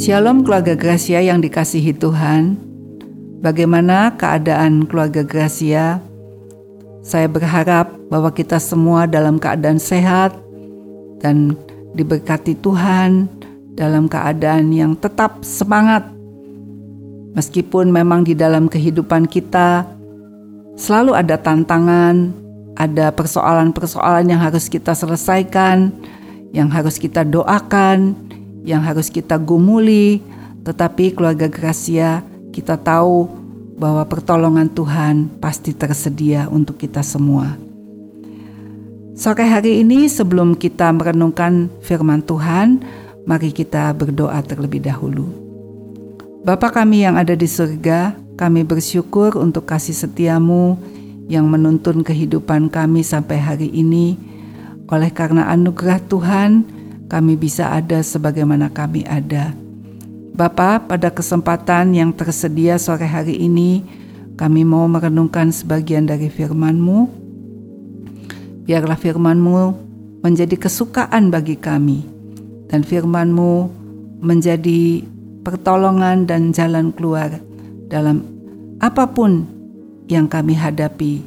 Shalom keluarga Gracia yang dikasihi Tuhan. Bagaimana keadaan keluarga Gracia? Saya berharap bahwa kita semua dalam keadaan sehat dan diberkati Tuhan dalam keadaan yang tetap semangat. Meskipun memang di dalam kehidupan kita selalu ada tantangan, ada persoalan-persoalan yang harus kita selesaikan, yang harus kita doakan, yang harus kita gumuli, tetapi keluarga Gracia kita tahu bahwa pertolongan Tuhan pasti tersedia untuk kita semua. Sore hari ini sebelum kita merenungkan firman Tuhan, mari kita berdoa terlebih dahulu. Bapa kami yang ada di surga, kami bersyukur untuk kasih setiamu yang menuntun kehidupan kami sampai hari ini. Oleh karena anugerah Tuhan, kami bisa ada sebagaimana kami ada. Bapa, pada kesempatan yang tersedia sore hari ini, kami mau merenungkan sebagian dari firman-Mu. Biarlah firman-Mu menjadi kesukaan bagi kami, dan firman-Mu menjadi pertolongan dan jalan keluar dalam apa pun yang kami hadapi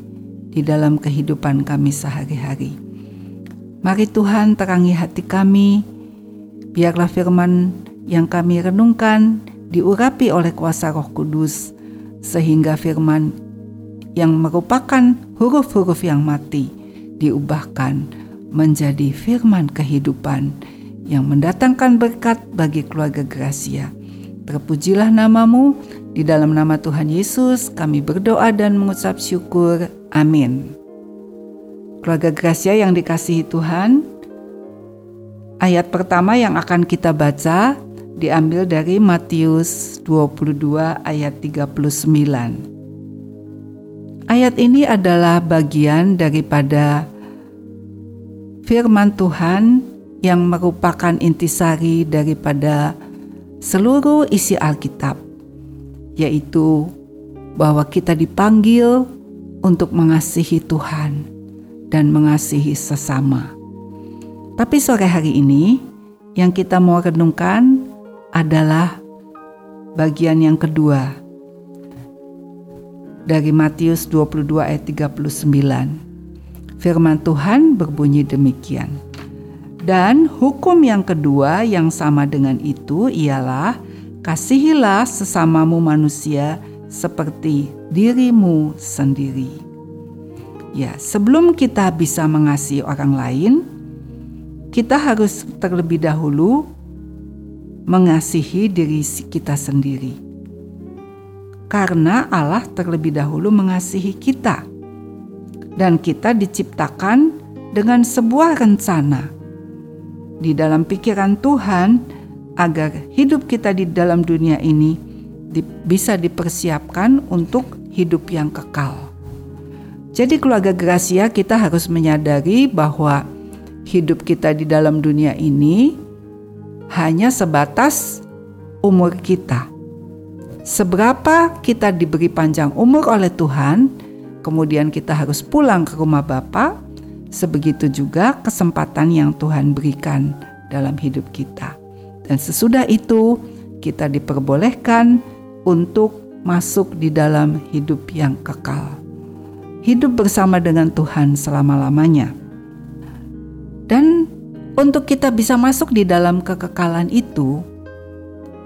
di dalam kehidupan kami sehari-hari. Mari Tuhan terangi hati kami, biarlah firman yang kami renungkan diurapi oleh kuasa roh kudus, sehingga firman yang merupakan huruf-huruf yang mati diubahkan menjadi firman kehidupan yang mendatangkan berkat bagi keluarga Gracia. Terpujilah namamu, di dalam nama Tuhan Yesus kami berdoa dan mengucap syukur. Amin. Keluarga Gracia yang dikasihi Tuhan, ayat pertama yang akan kita baca diambil dari Matius 22 ayat 39. Ayat ini adalah bagian daripada firman Tuhan yang merupakan intisari daripada seluruh isi Alkitab, yaitu bahwa kita dipanggil untuk mengasihi Tuhan dan mengasihi sesama. Tapi sore hari ini yang kita mau renungkan adalah bagian yang kedua dari Matius 22 ayat 39. Firman Tuhan berbunyi demikian. Dan hukum yang kedua yang sama dengan itu ialah kasihilah sesamamu manusia seperti dirimu sendiri. Ya, sebelum kita bisa mengasihi orang lain, kita harus terlebih dahulu mengasihi diri kita sendiri. Karena Allah terlebih dahulu mengasihi kita. Dan kita diciptakan dengan sebuah rencana di dalam pikiran Tuhan agar hidup kita di dalam dunia ini bisa dipersiapkan untuk hidup yang kekal. Jadi keluarga Gracia kita harus menyadari bahwa hidup kita di dalam dunia ini hanya sebatas umur kita. Seberapa kita diberi panjang umur oleh Tuhan, kemudian kita harus pulang ke rumah Bapa, sebegitu juga kesempatan yang Tuhan berikan dalam hidup kita. Dan sesudah itu, kita diperbolehkan untuk masuk di dalam hidup yang kekal hidup bersama dengan Tuhan selama-lamanya. Dan untuk kita bisa masuk di dalam kekekalan itu,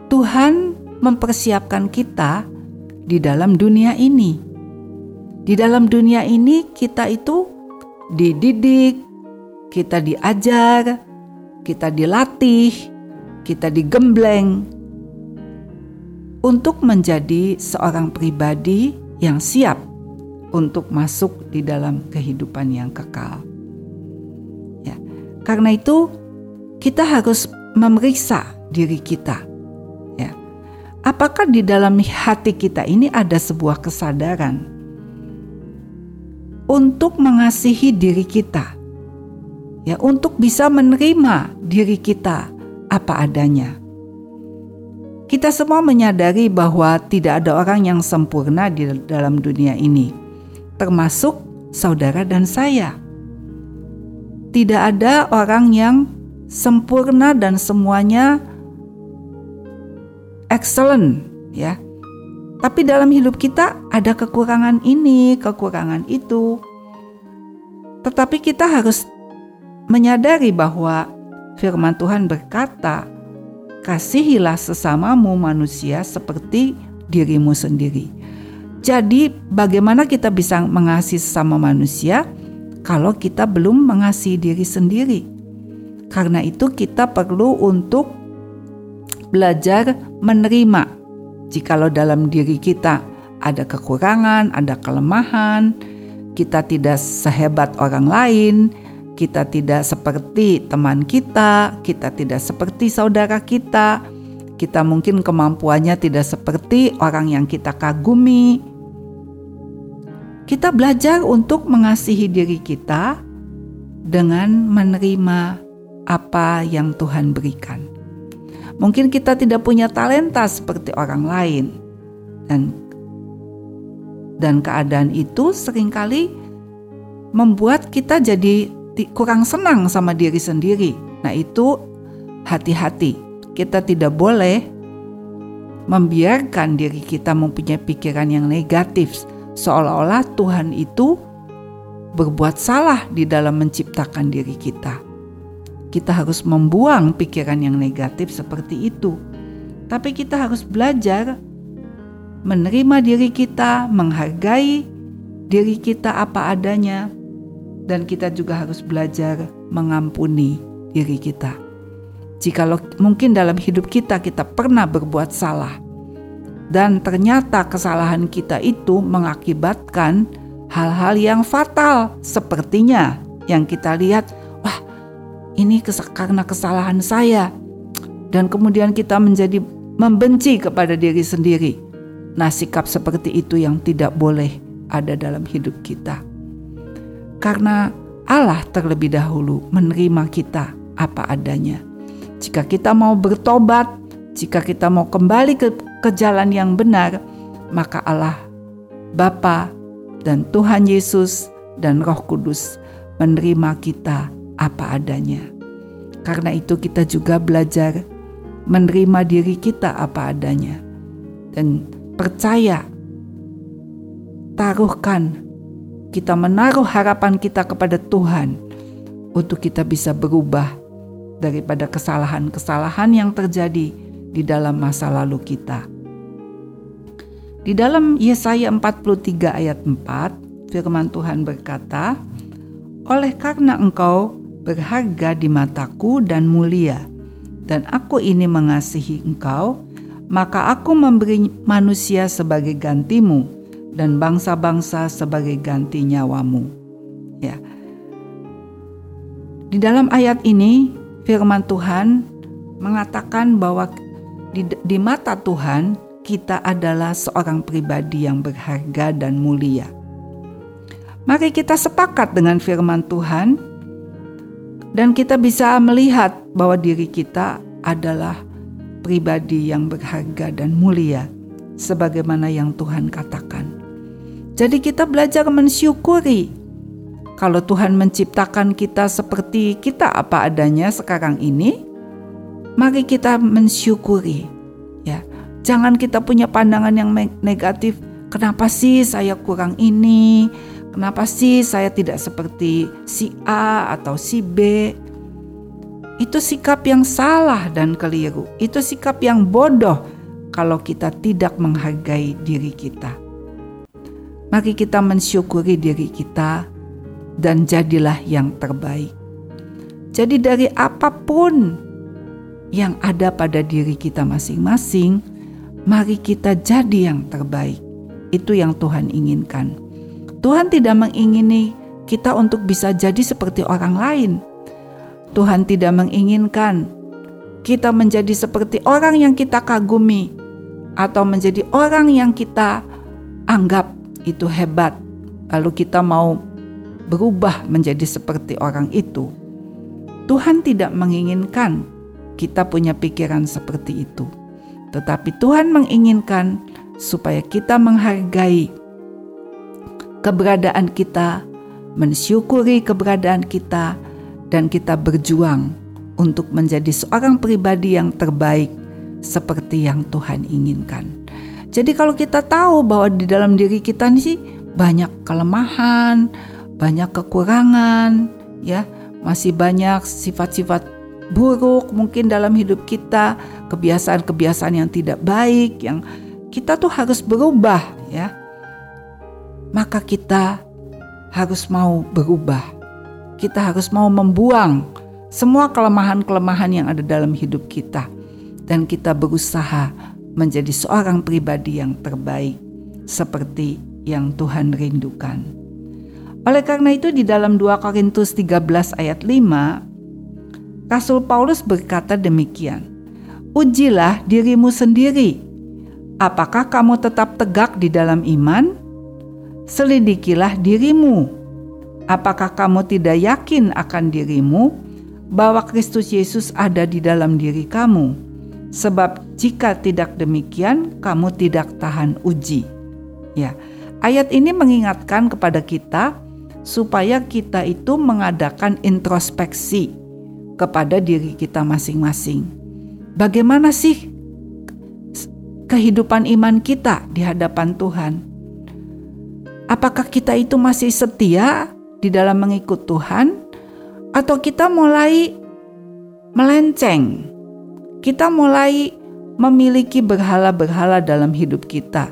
Tuhan mempersiapkan kita di dalam dunia ini. Di dalam dunia ini, kita itu dididik, kita diajar, kita dilatih, kita digembleng untuk menjadi seorang pribadi yang siap untuk masuk di dalam kehidupan yang kekal. Ya. Karena itu kita harus memeriksa diri kita. Ya. Apakah di dalam hati kita ini ada sebuah kesadaran untuk mengasihi diri kita? Ya, untuk bisa menerima diri kita apa adanya. Kita semua menyadari bahwa tidak ada orang yang sempurna di dalam dunia ini termasuk saudara dan saya. Tidak ada orang yang sempurna dan semuanya excellent ya. Tapi dalam hidup kita ada kekurangan ini, kekurangan itu. Tetapi kita harus menyadari bahwa firman Tuhan berkata, "Kasihilah sesamamu manusia seperti dirimu sendiri." Jadi, bagaimana kita bisa mengasihi sesama manusia kalau kita belum mengasihi diri sendiri? Karena itu, kita perlu untuk belajar menerima Jikalau dalam diri kita ada kekurangan, ada kelemahan, kita tidak sehebat orang lain, kita tidak seperti teman kita, kita tidak seperti saudara kita, kita mungkin kemampuannya tidak seperti orang yang kita kagumi. Kita belajar untuk mengasihi diri kita dengan menerima apa yang Tuhan berikan. Mungkin kita tidak punya talenta seperti orang lain. Dan dan keadaan itu sering kali membuat kita jadi kurang senang sama diri sendiri. Nah, itu hati-hati. Kita tidak boleh membiarkan diri kita mempunyai pikiran yang negatif seolah-olah Tuhan itu berbuat salah di dalam menciptakan diri kita kita harus membuang pikiran yang negatif seperti itu. Tapi kita harus belajar menerima diri kita, menghargai diri kita apa adanya, dan kita juga harus belajar mengampuni diri kita. Jikalau mungkin dalam hidup kita kita pernah berbuat salah, dan ternyata kesalahan kita itu mengakibatkan hal-hal yang fatal, sepertinya yang kita lihat ini karena kesalahan saya. Dan kemudian kita menjadi membenci kepada diri sendiri. Nah, sikap seperti itu yang tidak boleh ada dalam hidup kita. Karena Allah terlebih dahulu menerima kita apa adanya. Jika kita mau bertobat, jika kita mau kembali ke, ke jalan yang benar, maka Allah, Bapa dan Tuhan Yesus dan Roh Kudus menerima kita apa adanya. Karena itu kita juga belajar menerima diri kita apa adanya dan percaya taruhkan kita menaruh harapan kita kepada Tuhan untuk kita bisa berubah daripada kesalahan-kesalahan yang terjadi di dalam masa lalu kita. Di dalam Yesaya 43 ayat 4, firman Tuhan berkata, "Oleh karena engkau berharga di mataku dan mulia, dan aku ini mengasihi engkau, maka aku memberi manusia sebagai gantimu dan bangsa-bangsa sebagai ganti nyawamu. Ya. Di dalam ayat ini firman Tuhan mengatakan bahwa di, di mata Tuhan kita adalah seorang pribadi yang berharga dan mulia. Mari kita sepakat dengan firman Tuhan dan kita bisa melihat bahwa diri kita adalah pribadi yang berharga dan mulia sebagaimana yang Tuhan katakan. Jadi kita belajar mensyukuri kalau Tuhan menciptakan kita seperti kita apa adanya sekarang ini, mari kita mensyukuri ya. Jangan kita punya pandangan yang negatif, kenapa sih saya kurang ini? Kenapa sih saya tidak seperti si A atau si B? Itu sikap yang salah dan keliru. Itu sikap yang bodoh kalau kita tidak menghargai diri kita. Mari kita mensyukuri diri kita dan jadilah yang terbaik. Jadi dari apa pun yang ada pada diri kita masing-masing, mari kita jadi yang terbaik. Itu yang Tuhan inginkan. Tuhan tidak mengingini kita untuk bisa jadi seperti orang lain. Tuhan tidak menginginkan kita menjadi seperti orang yang kita kagumi atau menjadi orang yang kita anggap itu hebat, lalu kita mau berubah menjadi seperti orang itu. Tuhan tidak menginginkan kita punya pikiran seperti itu, tetapi Tuhan menginginkan supaya kita menghargai keberadaan kita, mensyukuri keberadaan kita, dan kita berjuang untuk menjadi seorang pribadi yang terbaik seperti yang Tuhan inginkan. Jadi kalau kita tahu bahwa di dalam diri kita nih banyak kelemahan, banyak kekurangan, ya, masih banyak sifat-sifat buruk mungkin dalam hidup kita, kebiasaan-kebiasaan yang tidak baik yang kita tuh harus berubah, ya. Maka kita harus mau berubah. Kita harus mau membuang semua kelemahan-kelemahan yang ada dalam hidup kita dan kita berusaha menjadi seorang pribadi yang terbaik seperti yang Tuhan rindukan. Oleh karena itu di dalam 2 Korintus 13 ayat 5 Rasul Paulus berkata demikian Ujilah dirimu sendiri Apakah kamu tetap tegak di dalam iman? Selidikilah dirimu Apakah kamu tidak yakin akan dirimu bahwa Kristus Yesus ada di dalam diri kamu? Sebab jika tidak demikian, kamu tidak tahan uji. Ya, Ayat ini mengingatkan kepada kita supaya kita itu mengadakan introspeksi kepada diri kita masing-masing. Bagaimana sih kehidupan iman kita di hadapan Tuhan? Apakah kita itu masih setia di dalam mengikut Tuhan atau kita mulai melenceng? Kita mulai memiliki berhala-berhala dalam hidup kita.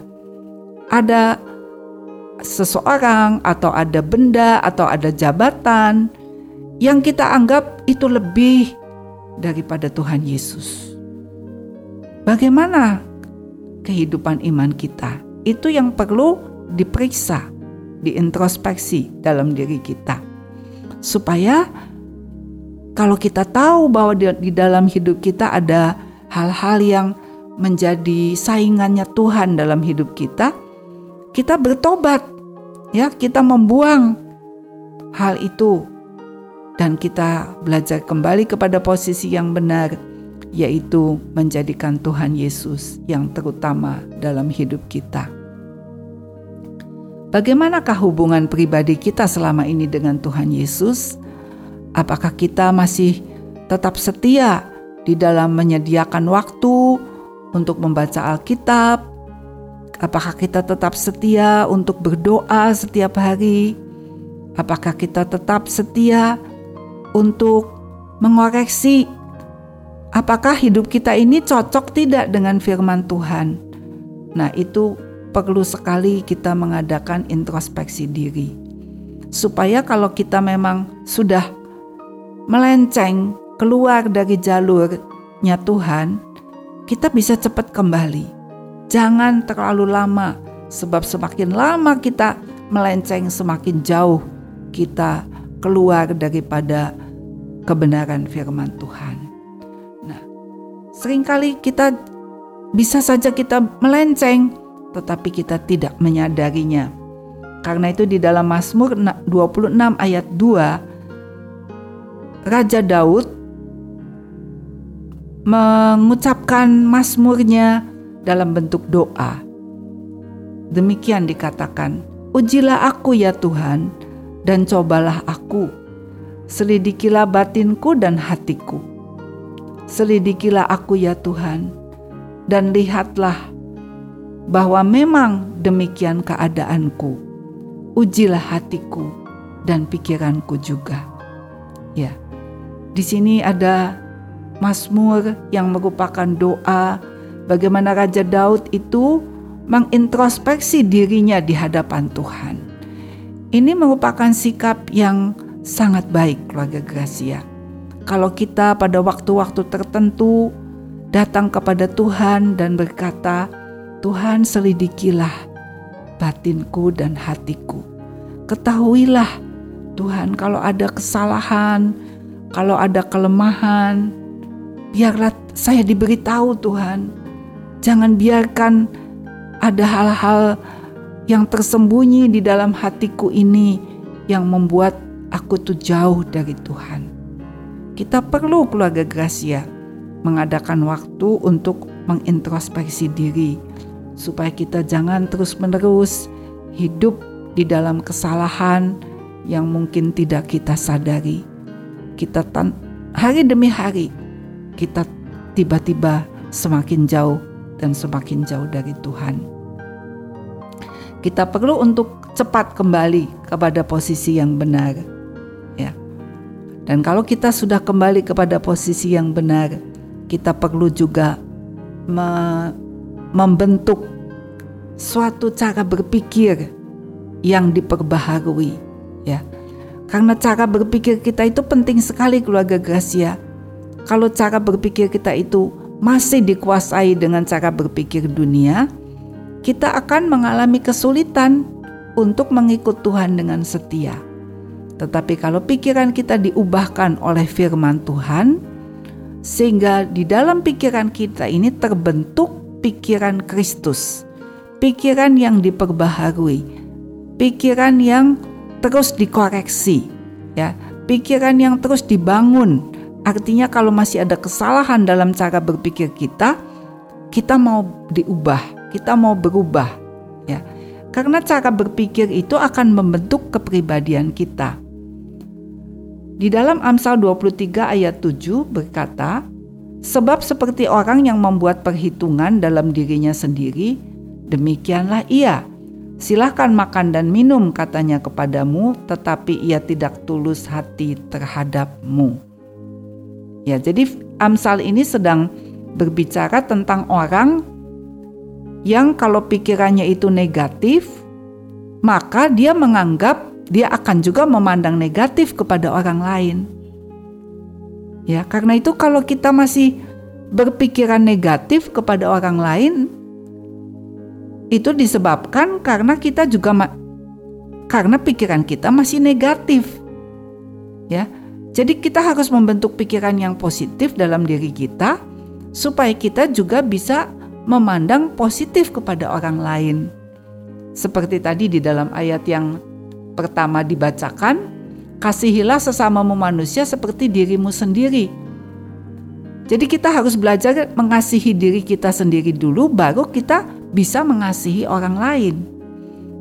Ada seseorang atau ada benda atau ada jabatan yang kita anggap itu lebih daripada Tuhan Yesus. Bagaimana kehidupan iman kita? Itu yang perlu diperiksa, diintrospeksi dalam diri kita. Supaya kalau kita tahu bahwa di, dalam hidup kita ada hal-hal yang menjadi saingannya Tuhan dalam hidup kita, kita bertobat, ya, kita membuang hal itu dan kita belajar kembali kepada posisi yang benar, yaitu menjadikan Tuhan Yesus yang terutama dalam hidup kita. Bagaimanakah hubungan pribadi kita selama ini dengan Tuhan Yesus? Apakah kita masih tetap setia di dalam menyediakan waktu untuk membaca Alkitab, Apakah kita tetap setia untuk berdoa setiap hari? Apakah kita tetap setia untuk mengoreksi apakah hidup kita ini cocok tidak dengan firman Tuhan? Nah, itu perlu sekali kita mengadakan introspeksi diri. Supaya kalau kita memang sudah melenceng keluar dari jalurnya Tuhan, kita bisa cepat kembali Jangan terlalu lama, sebab semakin lama kita melenceng, semakin jauh kita keluar daripada kebenaran firman Tuhan. Nah, sering kali kita bisa saja kita melenceng, tetapi kita tidak menyadarinya. Karena itu di dalam Mazmur 26 ayat 2 Raja Daud mengucapkan mazmurnya dalam bentuk doa. Demikian dikatakan, Ujilah aku ya Tuhan, dan cobalah aku. Selidikilah batinku dan hatiku. Selidikilah aku ya Tuhan, dan lihatlah bahwa memang demikian keadaanku. Ujilah hatiku dan pikiranku juga. Ya, di sini ada Mazmur yang merupakan doa bagaimana Raja Daud itu mengintrospeksi dirinya di hadapan Tuhan. Ini merupakan sikap yang sangat baik keluarga Gracia. Kalau kita pada waktu-waktu tertentu datang kepada Tuhan dan berkata, Tuhan selidikilah batinku dan hatiku. Ketahuilah Tuhan kalau ada kesalahan, kalau ada kelemahan, biarlah saya diberitahu Tuhan Jangan biarkan ada hal-hal yang tersembunyi di dalam hatiku ini yang membuat aku tuh jauh dari Tuhan. Kita perlu keluarga Gracia mengadakan waktu untuk mengintrospeksi diri supaya kita jangan terus-menerus hidup di dalam kesalahan yang mungkin tidak kita sadari. Kita hari demi hari kita tiba-tiba semakin jauh dan semakin jauh dari Tuhan. Kita perlu untuk cepat kembali kepada posisi yang benar. Ya. Dan kalau kita sudah kembali kepada posisi yang benar, kita perlu juga me membentuk suatu cara berpikir yang diperbaharui, ya. Karena cara berpikir kita itu penting sekali keluarga Gracia. Kalau cara berpikir kita itu masih dikuasai dengan cara berpikir dunia, kita akan mengalami kesulitan untuk mengikut Tuhan dengan setia. Tetapi kalau pikiran kita diubahkan oleh firman Tuhan, sehingga di dalam pikiran kita ini terbentuk pikiran Kristus, pikiran yang diperbaharui, pikiran yang terus dikoreksi, ya, pikiran yang terus dibangun Artinya kalau masih ada kesalahan dalam cara berpikir kita, kita mau diubah, kita mau berubah, ya. Karena cara berpikir itu akan membentuk kepribadian kita. Di dalam Amsal 23 ayat 7 berkata, Sebab seperti orang yang membuat perhitungan dalam dirinya sendiri, demikianlah ia. Silahkan makan dan minum katanya kepadamu, tetapi ia tidak tulus hati terhadapmu. Ya, jadi Amsal ini sedang berbicara tentang orang yang kalau pikirannya itu negatif, maka dia menganggap dia akan juga memandang negatif kepada orang lain. Ya, karena itu kalau kita masih berpikiran negatif kepada orang lain itu disebabkan karena kita juga karena pikiran kita masih negatif. Ya, jadi kita harus membentuk pikiran yang positif dalam diri kita supaya kita juga bisa memandang positif kepada orang lain. Seperti tadi di dalam ayat yang pertama dibacakan, kasihilah sesamamu manusia seperti dirimu sendiri. Jadi kita harus belajar mengasihi diri kita sendiri dulu baru kita bisa mengasihi orang lain.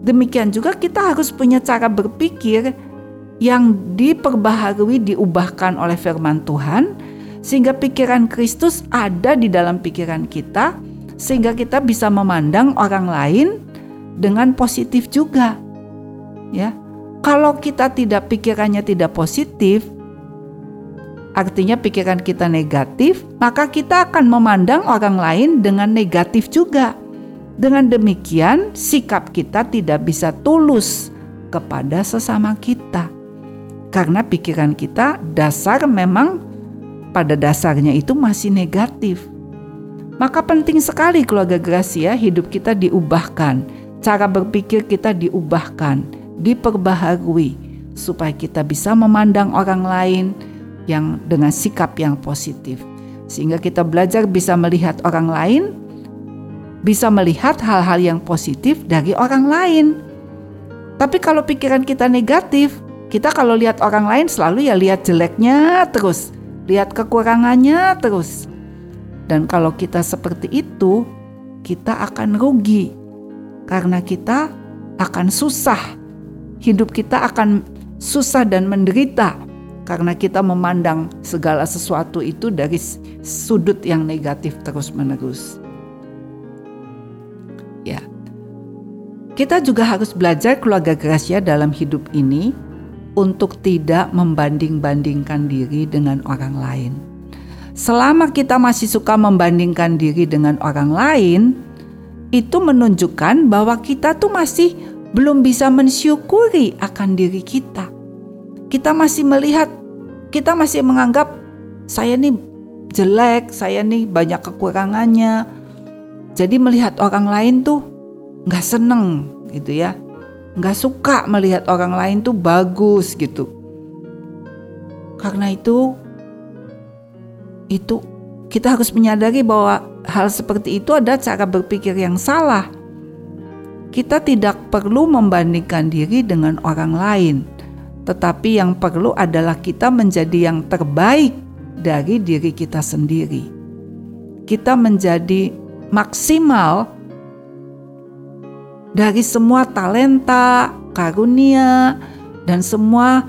Demikian juga kita harus punya cara berpikir yang diperbaharui diubahkan oleh firman Tuhan sehingga pikiran Kristus ada di dalam pikiran kita sehingga kita bisa memandang orang lain dengan positif juga. Ya. Kalau kita tidak pikirannya tidak positif, artinya pikiran kita negatif, maka kita akan memandang orang lain dengan negatif juga. Dengan demikian, sikap kita tidak bisa tulus kepada sesama kita karena pikiran kita dasar memang pada dasarnya itu masih negatif. Maka penting sekali keluarga Gracia hidup kita diubahkan, cara berpikir kita diubahkan, diperbaharui supaya kita bisa memandang orang lain yang dengan sikap yang positif. Sehingga kita belajar bisa melihat orang lain, bisa melihat hal-hal yang positif dari orang lain. Tapi kalau pikiran kita negatif, kita kalau lihat orang lain selalu ya lihat jeleknya terus, lihat kekurangannya terus. Dan kalau kita seperti itu, kita akan rugi karena kita akan susah. Hidup kita akan susah dan menderita karena kita memandang segala sesuatu itu dari sudut yang negatif terus-menerus. Ya. Kita juga harus belajar keluarga Gracia dalam hidup ini untuk tidak membanding-bandingkan diri dengan orang lain. Selama kita masih suka membandingkan diri dengan orang lain, itu menunjukkan bahwa kita tuh masih belum bisa mensyukuri akan diri kita. Kita masih melihat, kita masih menganggap saya nih jelek, saya nih banyak kekurangannya. Jadi melihat orang lain tuh nggak seneng gitu ya nggak suka melihat orang lain tuh bagus gitu. Karena itu, itu kita harus menyadari bahwa hal seperti itu ada cara berpikir yang salah. Kita tidak perlu membandingkan diri dengan orang lain, tetapi yang perlu adalah kita menjadi yang terbaik dari diri kita sendiri. Kita menjadi maksimal dari semua talenta, karunia, dan semua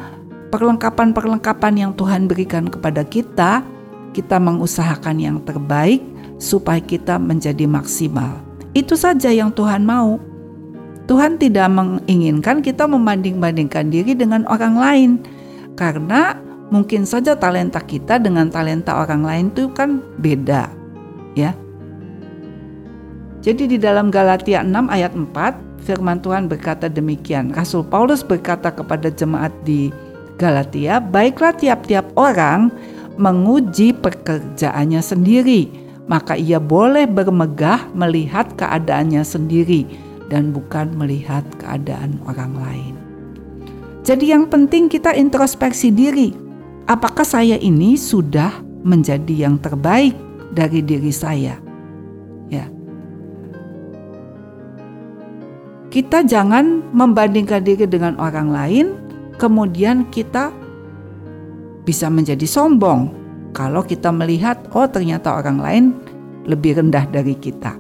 perlengkapan-perlengkapan yang Tuhan berikan kepada kita, kita mengusahakan yang terbaik supaya kita menjadi maksimal. Itu saja yang Tuhan mau. Tuhan tidak menginginkan kita membanding-bandingkan diri dengan orang lain, karena mungkin saja talenta kita dengan talenta orang lain itu kan beda, ya. Jadi di dalam Galatia 6 ayat 4 firman Tuhan berkata demikian. Rasul Paulus berkata kepada jemaat di Galatia, "Baiklah tiap-tiap orang menguji pekerjaannya sendiri, maka ia boleh bermegah melihat keadaannya sendiri dan bukan melihat keadaan orang lain." Jadi yang penting kita introspeksi diri. Apakah saya ini sudah menjadi yang terbaik dari diri saya? Kita jangan membandingkan diri dengan orang lain, kemudian kita bisa menjadi sombong kalau kita melihat, oh ternyata orang lain lebih rendah dari kita,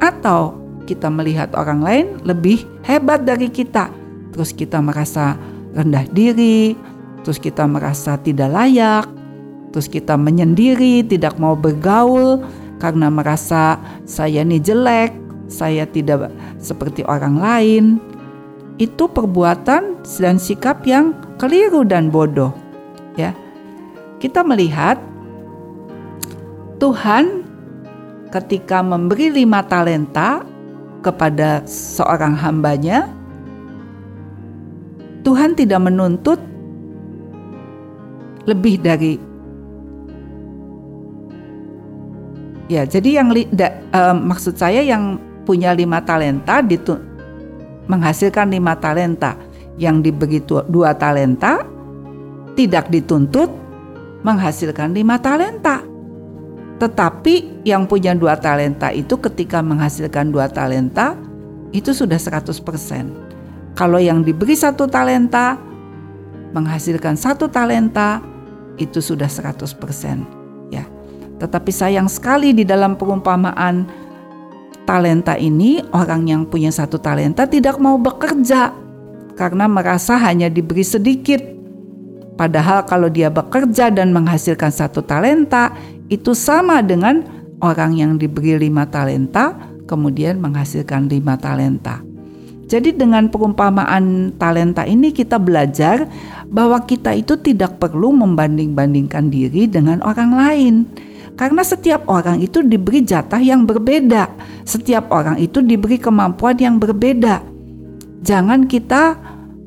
atau kita melihat orang lain lebih hebat dari kita, terus kita merasa rendah diri, terus kita merasa tidak layak, terus kita menyendiri, tidak mau bergaul karena merasa saya ini jelek, saya tidak seperti orang lain, itu perbuatan dan sikap yang keliru dan bodoh. Ya. Kita melihat Tuhan ketika memberi lima talenta kepada seorang hambanya, Tuhan tidak menuntut lebih dari ya jadi yang da, uh, maksud saya yang punya lima talenta ditu menghasilkan lima talenta. Yang diberi dua talenta tidak dituntut menghasilkan lima talenta. Tetapi yang punya dua talenta itu ketika menghasilkan dua talenta itu sudah 100% kalau yang diberi satu talenta menghasilkan satu talenta itu sudah 100% ya. Tetapi sayang sekali di dalam perumpamaan talenta ini, orang yang punya satu talenta tidak mau bekerja karena merasa hanya diberi sedikit. Padahal kalau dia bekerja dan menghasilkan satu talenta, itu sama dengan orang yang diberi lima talenta, kemudian menghasilkan lima talenta. Jadi dengan perumpamaan talenta ini kita belajar bahwa kita itu tidak perlu membanding-bandingkan diri dengan orang lain karena setiap orang itu diberi jatah yang berbeda. Setiap orang itu diberi kemampuan yang berbeda. Jangan kita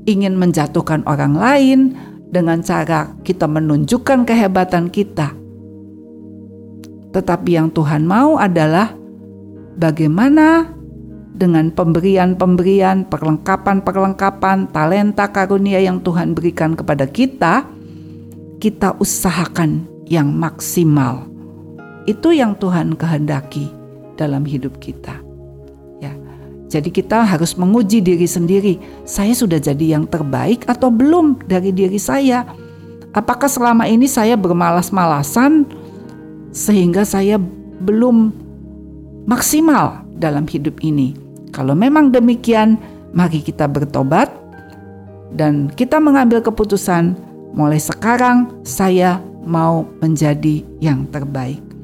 ingin menjatuhkan orang lain dengan cara kita menunjukkan kehebatan kita. Tetapi yang Tuhan mau adalah bagaimana dengan pemberian-pemberian, perlengkapan-perlengkapan, talenta karunia yang Tuhan berikan kepada kita, kita usahakan yang maksimal itu yang Tuhan kehendaki dalam hidup kita. Ya. Jadi kita harus menguji diri sendiri. Saya sudah jadi yang terbaik atau belum dari diri saya? Apakah selama ini saya bermalas-malasan sehingga saya belum maksimal dalam hidup ini? Kalau memang demikian, mari kita bertobat dan kita mengambil keputusan mulai sekarang saya mau menjadi yang terbaik.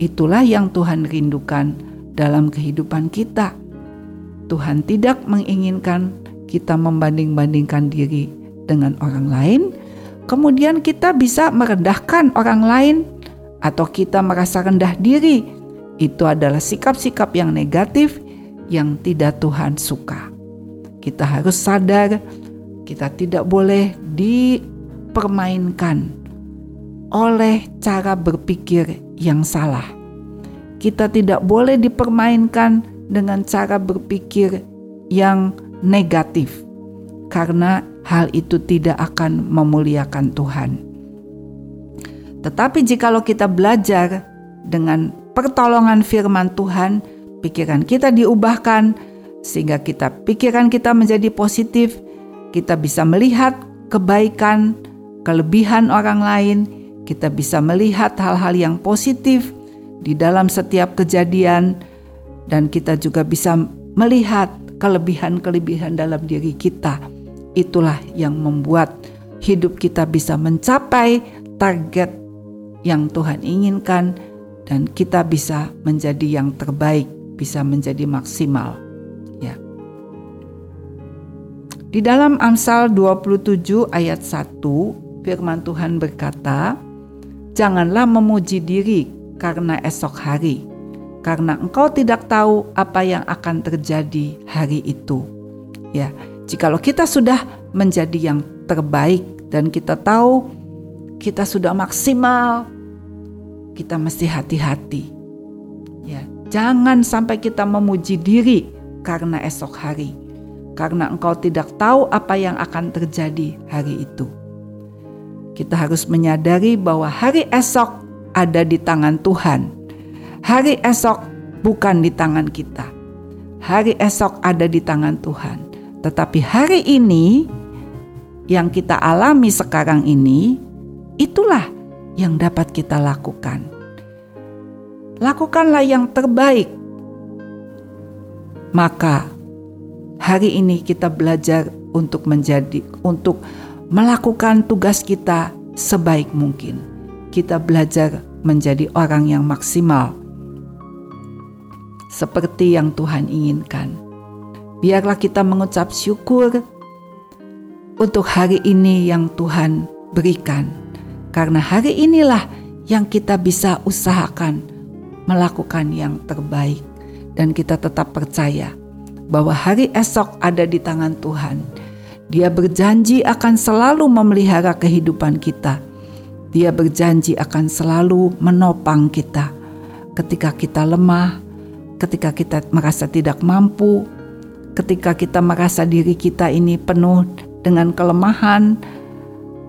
Itulah yang Tuhan rindukan dalam kehidupan kita. Tuhan tidak menginginkan kita membanding-bandingkan diri dengan orang lain, kemudian kita bisa merendahkan orang lain atau kita merasa rendah diri. Itu adalah sikap-sikap yang negatif yang tidak Tuhan suka. Kita harus sadar kita tidak boleh dipermainkan oleh cara berpikir yang salah. Kita tidak boleh dipermainkan dengan cara berpikir yang negatif, karena hal itu tidak akan memuliakan Tuhan. Tetapi, jikalau kita belajar dengan pertolongan firman Tuhan, pikiran kita diubahkan sehingga kita pikiran kita menjadi positif, kita bisa melihat kebaikan, kelebihan orang lain, kita bisa melihat hal-hal yang positif di dalam setiap kejadian, dan kita juga bisa melihat kelebihan-kelebihan dalam diri kita. Itulah yang membuat hidup kita bisa mencapai target yang Tuhan inginkan, dan kita bisa menjadi yang terbaik, bisa menjadi maksimal. Ya. Di dalam Amsal 27 ayat 1 firman Tuhan berkata, "Janganlah memuji diri karena esok hari, karena engkau tidak tahu apa yang akan terjadi hari itu." Ya, jikalau kita sudah menjadi yang terbaik dan kita tahu kita sudah maksimal, kita mesti hati-hati. Ya, jangan sampai kita memuji diri karena esok hari karena engkau tidak tahu apa yang akan terjadi hari itu. Kita harus menyadari bahwa hari esok ada di tangan Tuhan. Hari esok bukan di tangan kita. Hari esok ada di tangan Tuhan. Tetapi hari ini yang kita alami sekarang ini itulah yang dapat kita lakukan. Lakukanlah yang terbaik. Maka hari ini kita belajar untuk menjadi untuk melakukan tugas kita sebaik mungkin. Kita belajar menjadi orang yang maksimal seperti yang Tuhan inginkan. Biarlah kita mengucap syukur untuk hari ini yang Tuhan berikan, karena hari inilah yang kita bisa usahakan melakukan yang terbaik, dan kita tetap percaya bahwa hari esok ada di tangan Tuhan. Dia berjanji akan selalu memelihara kehidupan kita. Dia berjanji akan selalu menopang kita ketika kita lemah, ketika kita merasa tidak mampu, ketika kita merasa diri kita ini penuh dengan kelemahan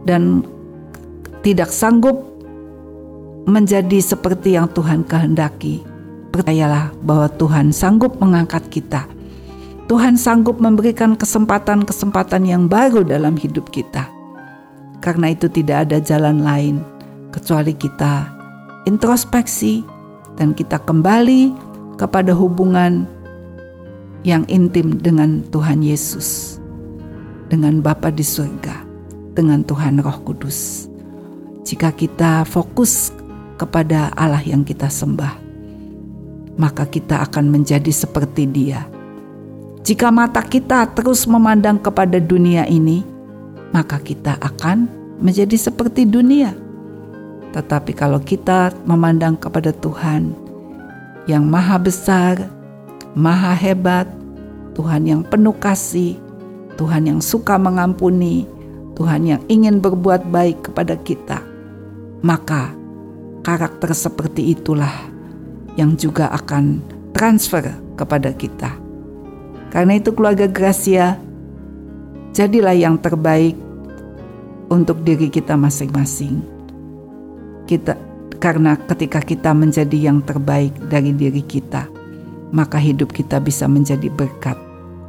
dan tidak sanggup menjadi seperti yang Tuhan kehendaki. Percayalah bahwa Tuhan sanggup mengangkat kita Tuhan sanggup memberikan kesempatan-kesempatan yang baru dalam hidup kita. Karena itu, tidak ada jalan lain kecuali kita introspeksi dan kita kembali kepada hubungan yang intim dengan Tuhan Yesus, dengan Bapa di surga, dengan Tuhan Roh Kudus. Jika kita fokus kepada Allah yang kita sembah, maka kita akan menjadi seperti Dia jika mata kita terus memandang kepada dunia ini, maka kita akan menjadi seperti dunia. Tetapi kalau kita memandang kepada Tuhan yang maha besar, maha hebat, Tuhan yang penuh kasih, Tuhan yang suka mengampuni, Tuhan yang ingin berbuat baik kepada kita, maka karakter seperti itulah yang juga akan transfer kepada kita. Karena itu keluarga Gracia, jadilah yang terbaik untuk diri kita masing-masing. Kita karena ketika kita menjadi yang terbaik dari diri kita, maka hidup kita bisa menjadi berkat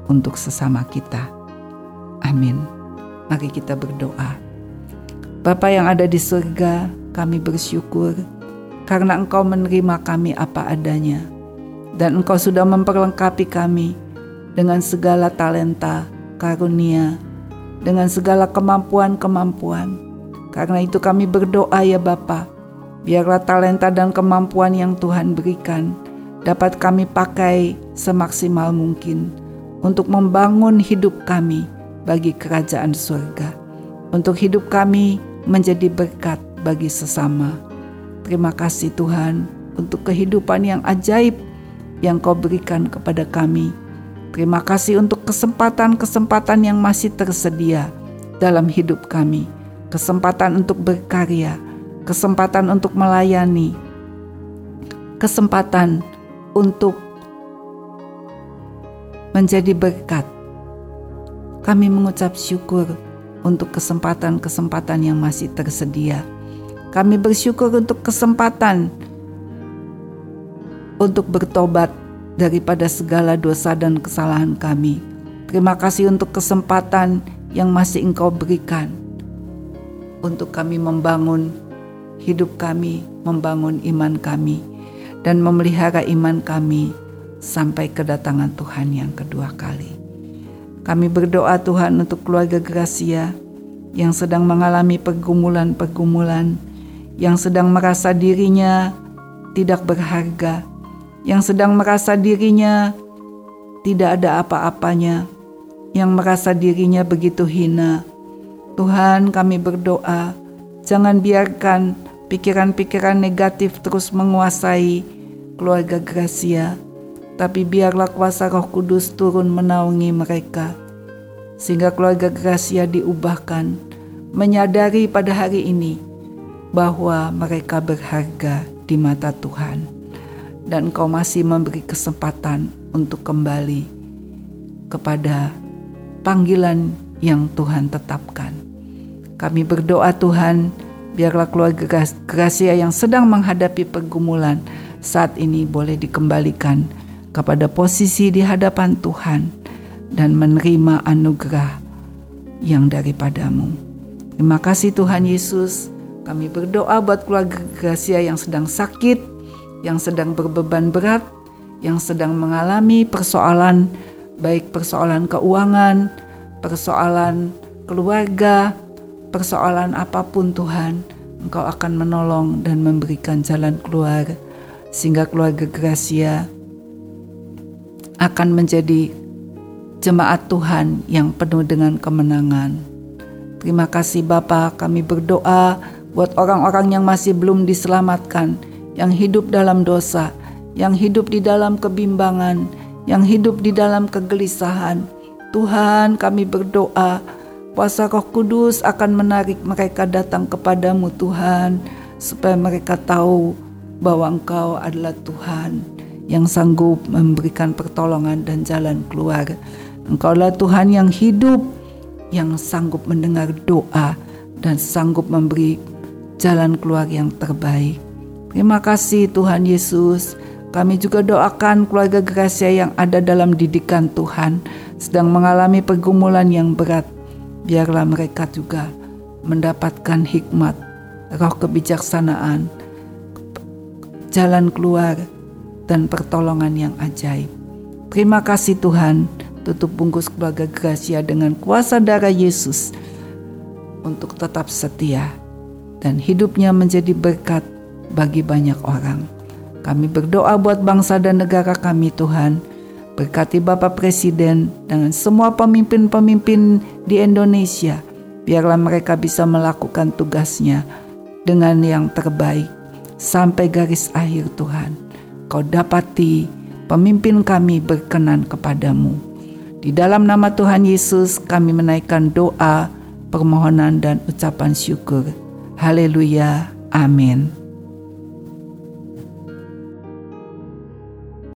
untuk sesama kita. Amin. Mari kita berdoa. Bapa yang ada di surga, kami bersyukur karena Engkau menerima kami apa adanya dan Engkau sudah memperlengkapi kami dengan segala talenta, karunia, dengan segala kemampuan-kemampuan. Karena itu kami berdoa ya Bapa, biarlah talenta dan kemampuan yang Tuhan berikan dapat kami pakai semaksimal mungkin untuk membangun hidup kami bagi kerajaan surga. Untuk hidup kami menjadi berkat bagi sesama. Terima kasih Tuhan untuk kehidupan yang ajaib yang kau berikan kepada kami Terima kasih untuk kesempatan-kesempatan yang masih tersedia dalam hidup kami, kesempatan untuk berkarya, kesempatan untuk melayani, kesempatan untuk menjadi berkat. Kami mengucap syukur untuk kesempatan-kesempatan yang masih tersedia. Kami bersyukur untuk kesempatan untuk bertobat daripada segala dosa dan kesalahan kami. Terima kasih untuk kesempatan yang masih Engkau berikan untuk kami membangun hidup kami, membangun iman kami, dan memelihara iman kami sampai kedatangan Tuhan yang kedua kali. Kami berdoa Tuhan untuk keluarga Gracia yang sedang mengalami pergumulan-pergumulan, yang sedang merasa dirinya tidak berharga, yang sedang merasa dirinya tidak ada apa-apanya, yang merasa dirinya begitu hina. Tuhan, kami berdoa, jangan biarkan pikiran-pikiran negatif terus menguasai keluarga Gracia, tapi biarlah kuasa Roh Kudus turun menaungi mereka, sehingga keluarga Gracia diubahkan, menyadari pada hari ini bahwa mereka berharga di mata Tuhan, dan Kau masih memberi kesempatan untuk kembali kepada panggilan yang Tuhan tetapkan. Kami berdoa Tuhan, biarlah keluarga Gracia yang sedang menghadapi pergumulan saat ini boleh dikembalikan kepada posisi di hadapan Tuhan dan menerima anugerah yang daripadamu. Terima kasih Tuhan Yesus. Kami berdoa buat keluarga Gracia yang sedang sakit, yang sedang berbeban berat, yang sedang mengalami persoalan baik persoalan keuangan, persoalan keluarga, persoalan apa pun Tuhan, Engkau akan menolong dan memberikan jalan keluar sehingga keluarga Gracia akan menjadi jemaat Tuhan yang penuh dengan kemenangan. Terima kasih Bapa, kami berdoa buat orang-orang yang masih belum diselamatkan, yang hidup dalam dosa, yang hidup di dalam kebimbangan, yang hidup di dalam kegelisahan. Tuhan, kami berdoa, kuasa Roh Kudus akan menarik mereka datang kepadamu, Tuhan, supaya mereka tahu bahwa Engkau adalah Tuhan yang sanggup memberikan pertolongan dan jalan keluar. Engkau adalah Tuhan yang hidup, yang sanggup mendengar doa dan sanggup memberi jalan keluar yang terbaik. Terima kasih Tuhan Yesus. Kami juga doakan keluarga Gracia yang ada dalam didikan Tuhan sedang mengalami pergumulan yang berat. Biarlah mereka juga mendapatkan hikmat, roh kebijaksanaan, jalan keluar, dan pertolongan yang ajaib. Terima kasih Tuhan, tutup bungkus keluarga Gracia dengan kuasa darah Yesus untuk tetap setia dan hidupnya menjadi berkat bagi banyak orang. Kami berdoa buat bangsa dan negara kami Tuhan. Berkati Bapak Presiden dengan semua pemimpin-pemimpin di Indonesia. Biarlah mereka bisa melakukan tugasnya dengan yang terbaik sampai garis akhir Tuhan. Kau dapati pemimpin kami berkenan kepadamu. Di dalam nama Tuhan Yesus kami menaikkan doa, permohonan dan ucapan syukur. Haleluya. Amin.